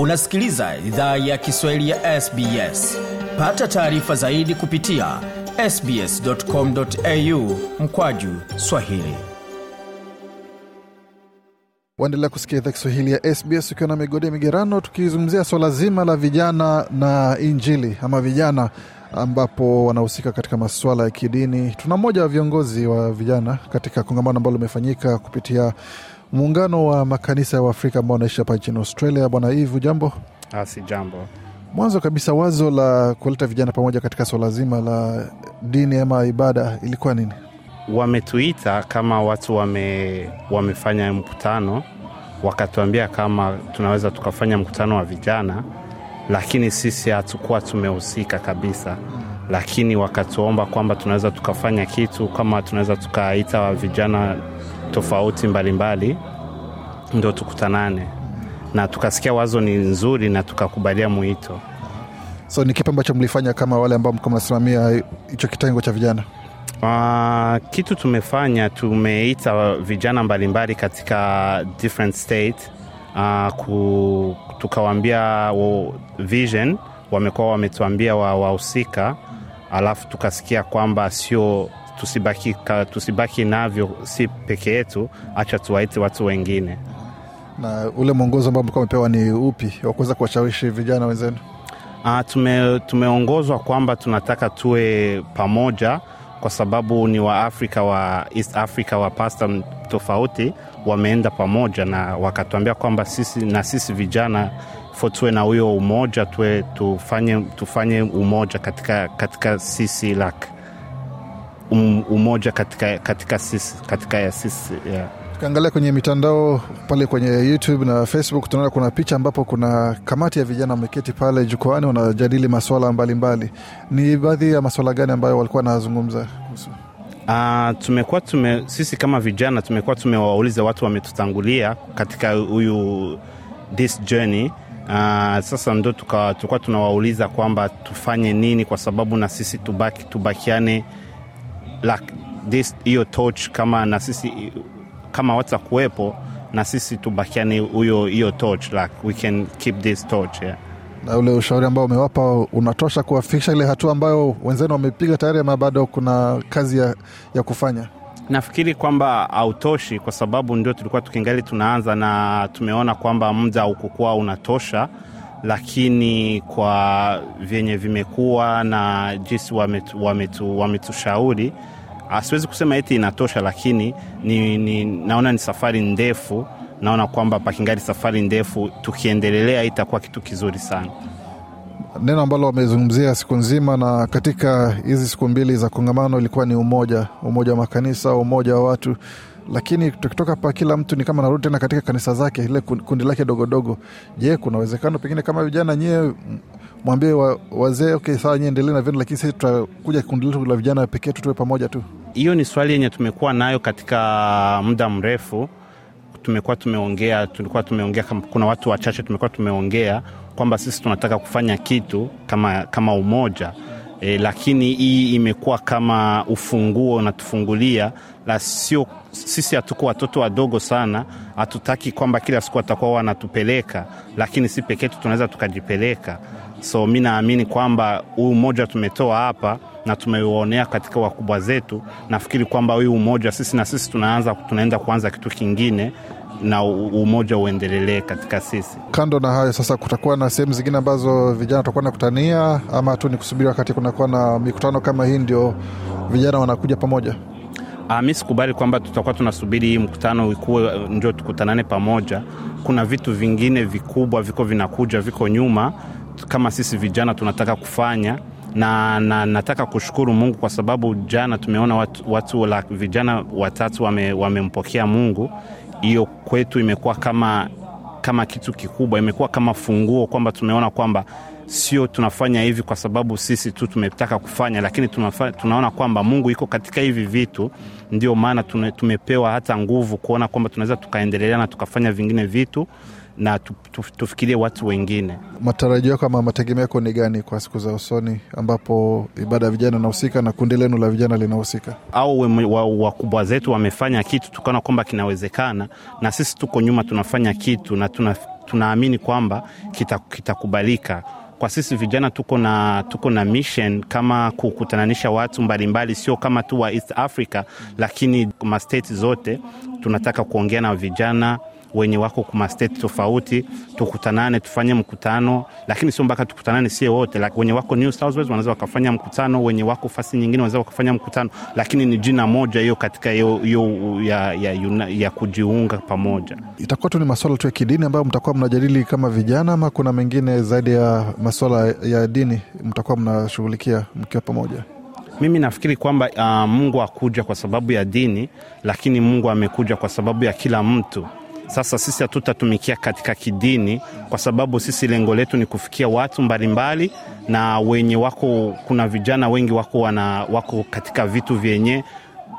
unasikiliza idhaa ya kiswahili ya sbs pata taarifa zaidi kupitia sbscomau mkwaju swahili. Waendelea kusikia idhaa kiswahili ya sbs ukiwa na migodi ya migerano tukizungumzia swala zima la vijana na injili ama vijana ambapo wanahusika katika masuala ya kidini. Tuna mmoja wa viongozi wa vijana katika kongamano ambalo limefanyika kupitia muungano wa makanisa ya Afrika ambao wanaishi hapa nchini australia bwana ivu jambo? Si jambo. Mwanzo kabisa wazo la kuleta vijana pamoja katika swala zima la dini ama ibada ilikuwa nini? Wametuita kama watu wame, wamefanya mkutano wakatuambia kama tunaweza tukafanya mkutano wa vijana lakini sisi hatukuwa tumehusika kabisa. Lakini wakatuomba kwamba tunaweza tukafanya kitu kama tunaweza tukaita vijana tofauti mbalimbali ndo tukutanane. Na tukasikia wazo ni nzuri na tukakubalia mwito. So ni kipi ambacho mlifanya kama wale ambao mko mnasimamia hicho kitengo cha vijana? Uh, kitu tumefanya tumeita vijana mbalimbali katika different state uh, ku, tukawaambia vision wamekuwa wametuambia wahusika wa alafu tukasikia kwamba sio tusibaki, ka, tusibaki navyo si peke yetu hacha tuwaite watu wengine. Na ule mwongozo ambao mlikuwa amepewa ni upi wa kuweza kuwashawishi vijana wenzenu? Uh, tume, tumeongozwa kwamba tunataka tuwe pamoja kwa sababu ni waafrika wa east africa wa pasta tofauti wameenda pamoja na wakatuambia kwamba sisi na sisi vijana fo tuwe na huyo umoja tuwe tufanye, tufanye umoja katika, katika sisi lak um, umoja katika, katika sisi, katika sisi yeah. tukiangalia kwenye mitandao pale kwenye youtube na facebook tunaona kuna picha ambapo kuna kamati ya vijana wameketi pale jukwani wanajadili maswala mbalimbali. Ni baadhi ya maswala gani ambayo walikuwa wanazungumza kuhusu? Uh, tumekuwa tume, sisi kama vijana tumekuwa tumewauliza watu wametutangulia katika huyu this journey. Uh, sasa ndo tulikuwa tunawauliza kwamba tufanye nini kwa sababu na sisi tubaki, tubakiane hiyo torch kama na sisi kama watakuwepo na sisi tubakiane huyo hiyo torch like we can keep this torch yeah. Na ule ushauri ambao umewapa unatosha kuwafikisha ile hatua ambayo wenzenu wamepiga tayari ama bado kuna kazi ya, ya kufanya? Nafikiri kwamba hautoshi kwa sababu ndio tulikuwa tukingali tunaanza na tumeona kwamba muda haukukuwa unatosha lakini kwa vyenye vimekuwa na jinsi wametushauri wametu, wametu siwezi kusema eti inatosha lakini ni, ni, naona ni safari ndefu naona kwamba pakingali safari ndefu tukiendelelea itakuwa kitu kizuri sana. Neno ambalo wamezungumzia siku nzima na katika hizi siku mbili za kongamano ilikuwa ni umoja umoja wa makanisa umoja wa watu lakini tukitoka pa kila mtu ni kama narudi tena katika kanisa zake ile kundi lake dogodogo je kuna uwezekano pengine kama vijana nyie mwambie wa, wazee okay sawa nyie endelee na vyenu lakini sisi tutakuja kundi letu la vijana pekee tu tuwe pamoja tu? Hiyo ni swali yenye tumekuwa nayo katika muda mrefu. Tumekuwa tumeongea tulikuwa tumeongea kuna watu wachache tumekuwa tumeongea kwamba sisi tunataka kufanya kitu kama, kama umoja e, lakini hii imekuwa kama ufunguo unatufungulia la sio sisi hatuko watoto wadogo sana hatutaki kwamba kila siku watakuwa wanatupeleka lakini si peke yetu tunaweza tukajipeleka. So mi naamini kwamba huu umoja tumetoa hapa na tumeuonea katika wakubwa zetu. Nafikiri kwamba huyu umoja sisi na sisi tunaanza tunaenda kuanza kitu kingine na umoja uendelelee katika sisi. Kando na hayo sasa kutakuwa na sehemu zingine ambazo vijana watakuwa nakutania ama tu ni kusubiri wakati kunakuwa na mikutano kama hii ndio vijana wanakuja pamoja? Uh, mi sikubali kwamba tutakuwa tunasubiri hii mkutano ikuwe ndio tukutanane pamoja. Kuna vitu vingine vikubwa viko vinakuja viko nyuma kama sisi vijana tunataka kufanya. Na, na nataka kushukuru mungu kwa sababu jana tumeona watu, watu la, vijana watatu wamempokea wame mungu hiyo kwetu imekuwa kama kama kitu kikubwa imekuwa kama funguo kwamba tumeona kwamba sio tunafanya hivi kwa sababu sisi tu tumetaka kufanya, lakini tunafa, tunaona kwamba Mungu iko katika hivi vitu, ndio maana tumepewa hata nguvu kuona kwamba tunaweza tukaendelea na tukafanya vingine vitu na tu, tu, tufikirie watu wengine. Matarajio yako ama mategemeo yako ni gani kwa siku za usoni, ambapo ibada ya vijana inahusika na kundi lenu la vijana linahusika? au wakubwa wa- zetu wamefanya kitu tukaona kwamba kinawezekana, na sisi tuko nyuma tunafanya kitu na tuna, tunaamini kwamba kita- kitakubalika kwa sisi vijana tuko na, tuko na mission kama kukutananisha watu mbalimbali, sio kama tu wa East Africa, lakini masteti zote tunataka kuongea na vijana wenye wako kuma state tofauti, tukutanane tufanye mkutano, lakini sio mpaka tukutanane sie wote. Like, wenye wako New South Wales wanaweza wakafanya mkutano, wenye wako fasi nyingine wanaweza wakafanya mkutano, lakini ni jina moja hiyo katika hiyo ya, ya, ya, ya kujiunga pamoja. Itakuwa tu ni maswala tu ya kidini ambayo mtakuwa mnajadili kama vijana, ama kuna mengine zaidi ya maswala ya dini mtakuwa mnashughulikia mkiwa pamoja? Mimi nafikiri kwamba uh, Mungu akuja kwa sababu ya dini, lakini Mungu amekuja kwa sababu ya kila mtu. Sasa sisi hatutatumikia katika kidini, kwa sababu sisi lengo letu ni kufikia watu mbalimbali na wenye wako, kuna vijana wengi wako, wana, wako katika vitu vyenye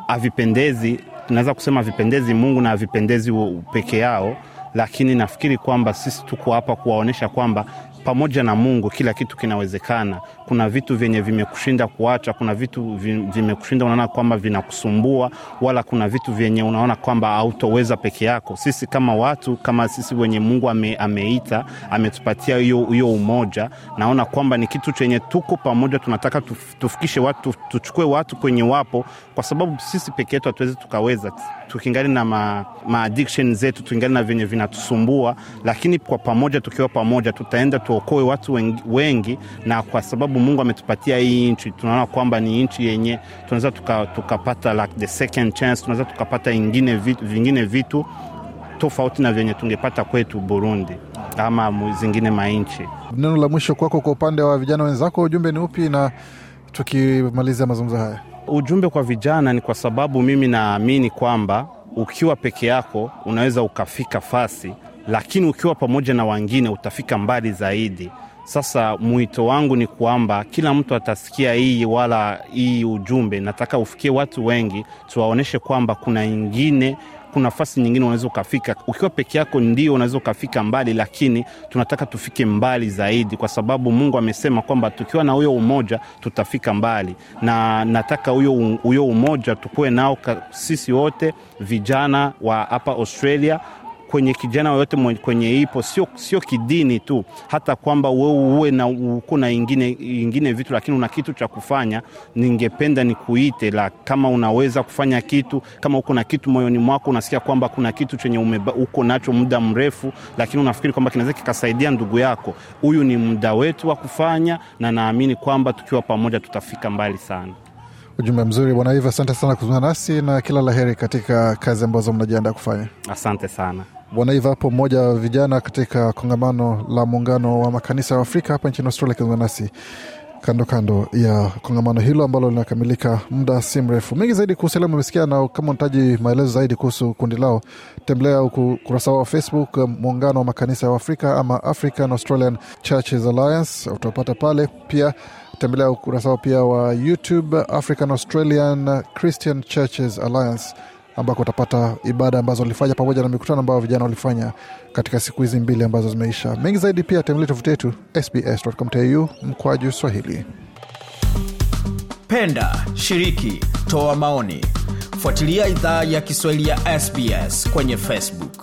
havipendezi, tunaweza kusema havipendezi Mungu na havipendezi peke yao, lakini nafikiri kwamba sisi tuko hapa kuwaonyesha kwamba pamoja na Mungu kila kitu kinawezekana. Kuna vitu vyenye vimekushinda kuacha, kuna vitu vi- vimekushinda unaona kwamba vinakusumbua, wala kuna vitu vyenye unaona kwamba hautoweza peke yako. Sisi kama watu, kama sisi wenye Mungu ame, ameita ametupatia hiyo umoja, naona kwamba ni kitu chenye tuko pamoja, tunataka tuf, tufikishe watu, tuchukue watu kwenye wapo, kwa sababu sisi peke yetu hatuwezi tukaweza, tukingali na ma, ma addiction zetu, tukingali na vyenye vinatusumbua, lakini kwa pamoja, tukiwa pamoja tutaenda tuokoe watu wengi, wengi na kwa sababu Mungu ametupatia hii nchi, tunaona kwamba ni nchi yenye tunaweza tuka- tukapata like the second chance, tunaweza tukapata ingine vitu, vingine vitu tofauti na vyenye tungepata kwetu Burundi ama zingine manchi. Neno la mwisho kwako kwa upande wa vijana wenzako, ujumbe ni upi? Na tukimalizia mazungumzo haya, Ujumbe kwa vijana ni kwa sababu mimi naamini kwamba ukiwa peke yako unaweza ukafika fasi, lakini ukiwa pamoja na wengine utafika mbali zaidi. Sasa mwito wangu ni kwamba kila mtu atasikia hii wala hii ujumbe, nataka ufikie watu wengi, tuwaonyeshe kwamba kuna ingine kuna nafasi nyingine unaweza ukafika. Ukiwa peke yako ndio unaweza ukafika mbali, lakini tunataka tufike mbali zaidi, kwa sababu Mungu amesema kwamba tukiwa na huyo umoja tutafika mbali, na nataka huyo umoja tukuwe nao sisi wote vijana wa hapa Australia kwenye kijana yoyote kwenye ipo sio, sio kidini tu, hata kwamba wewe uwe na uko na ingine, ingine vitu, lakini una kitu cha kufanya. Ningependa nikuite la kama unaweza kufanya kitu, kama uko na kitu moyoni mwako, unasikia kwamba kuna kitu chenye umeba, uko nacho muda mrefu, lakini unafikiri kwamba kinaweza kikasaidia ndugu yako, huyu ni muda wetu wa kufanya, na naamini kwamba tukiwa pamoja tutafika mbali sana. ujumbe mzuri Bwana Iva, asante sana kuzungumza nasi na kila la heri katika kazi ambazo mnajiandaa kufanya. Asante sana. Bwana Iva hapo, mmoja wa vijana katika kongamano la muungano wa makanisa ya Afrika hapa nchini Australia, akizungumza nasi kando kando ya kongamano hilo ambalo linakamilika muda si mrefu. Mengi zaidi kuhusu leo umesikia, na kama unahitaji maelezo zaidi kuhusu kundi lao, tembelea ukurasa wao wa Facebook, muungano wa makanisa ya Afrika ama African Australian Churches Alliance, utapata pale pia. Tembelea ukurasa wao pia wa YouTube African Australian Christian Churches Alliance ambako utapata ibada ambazo walifanya pamoja na mikutano ambayo vijana walifanya katika siku hizi mbili ambazo zimeisha. Mengi zaidi pia tembelea tovuti yetu sbs.com.au mkwaju Swahili. Penda, shiriki, toa maoni. Fuatilia idhaa ya Kiswahili ya SBS kwenye Facebook.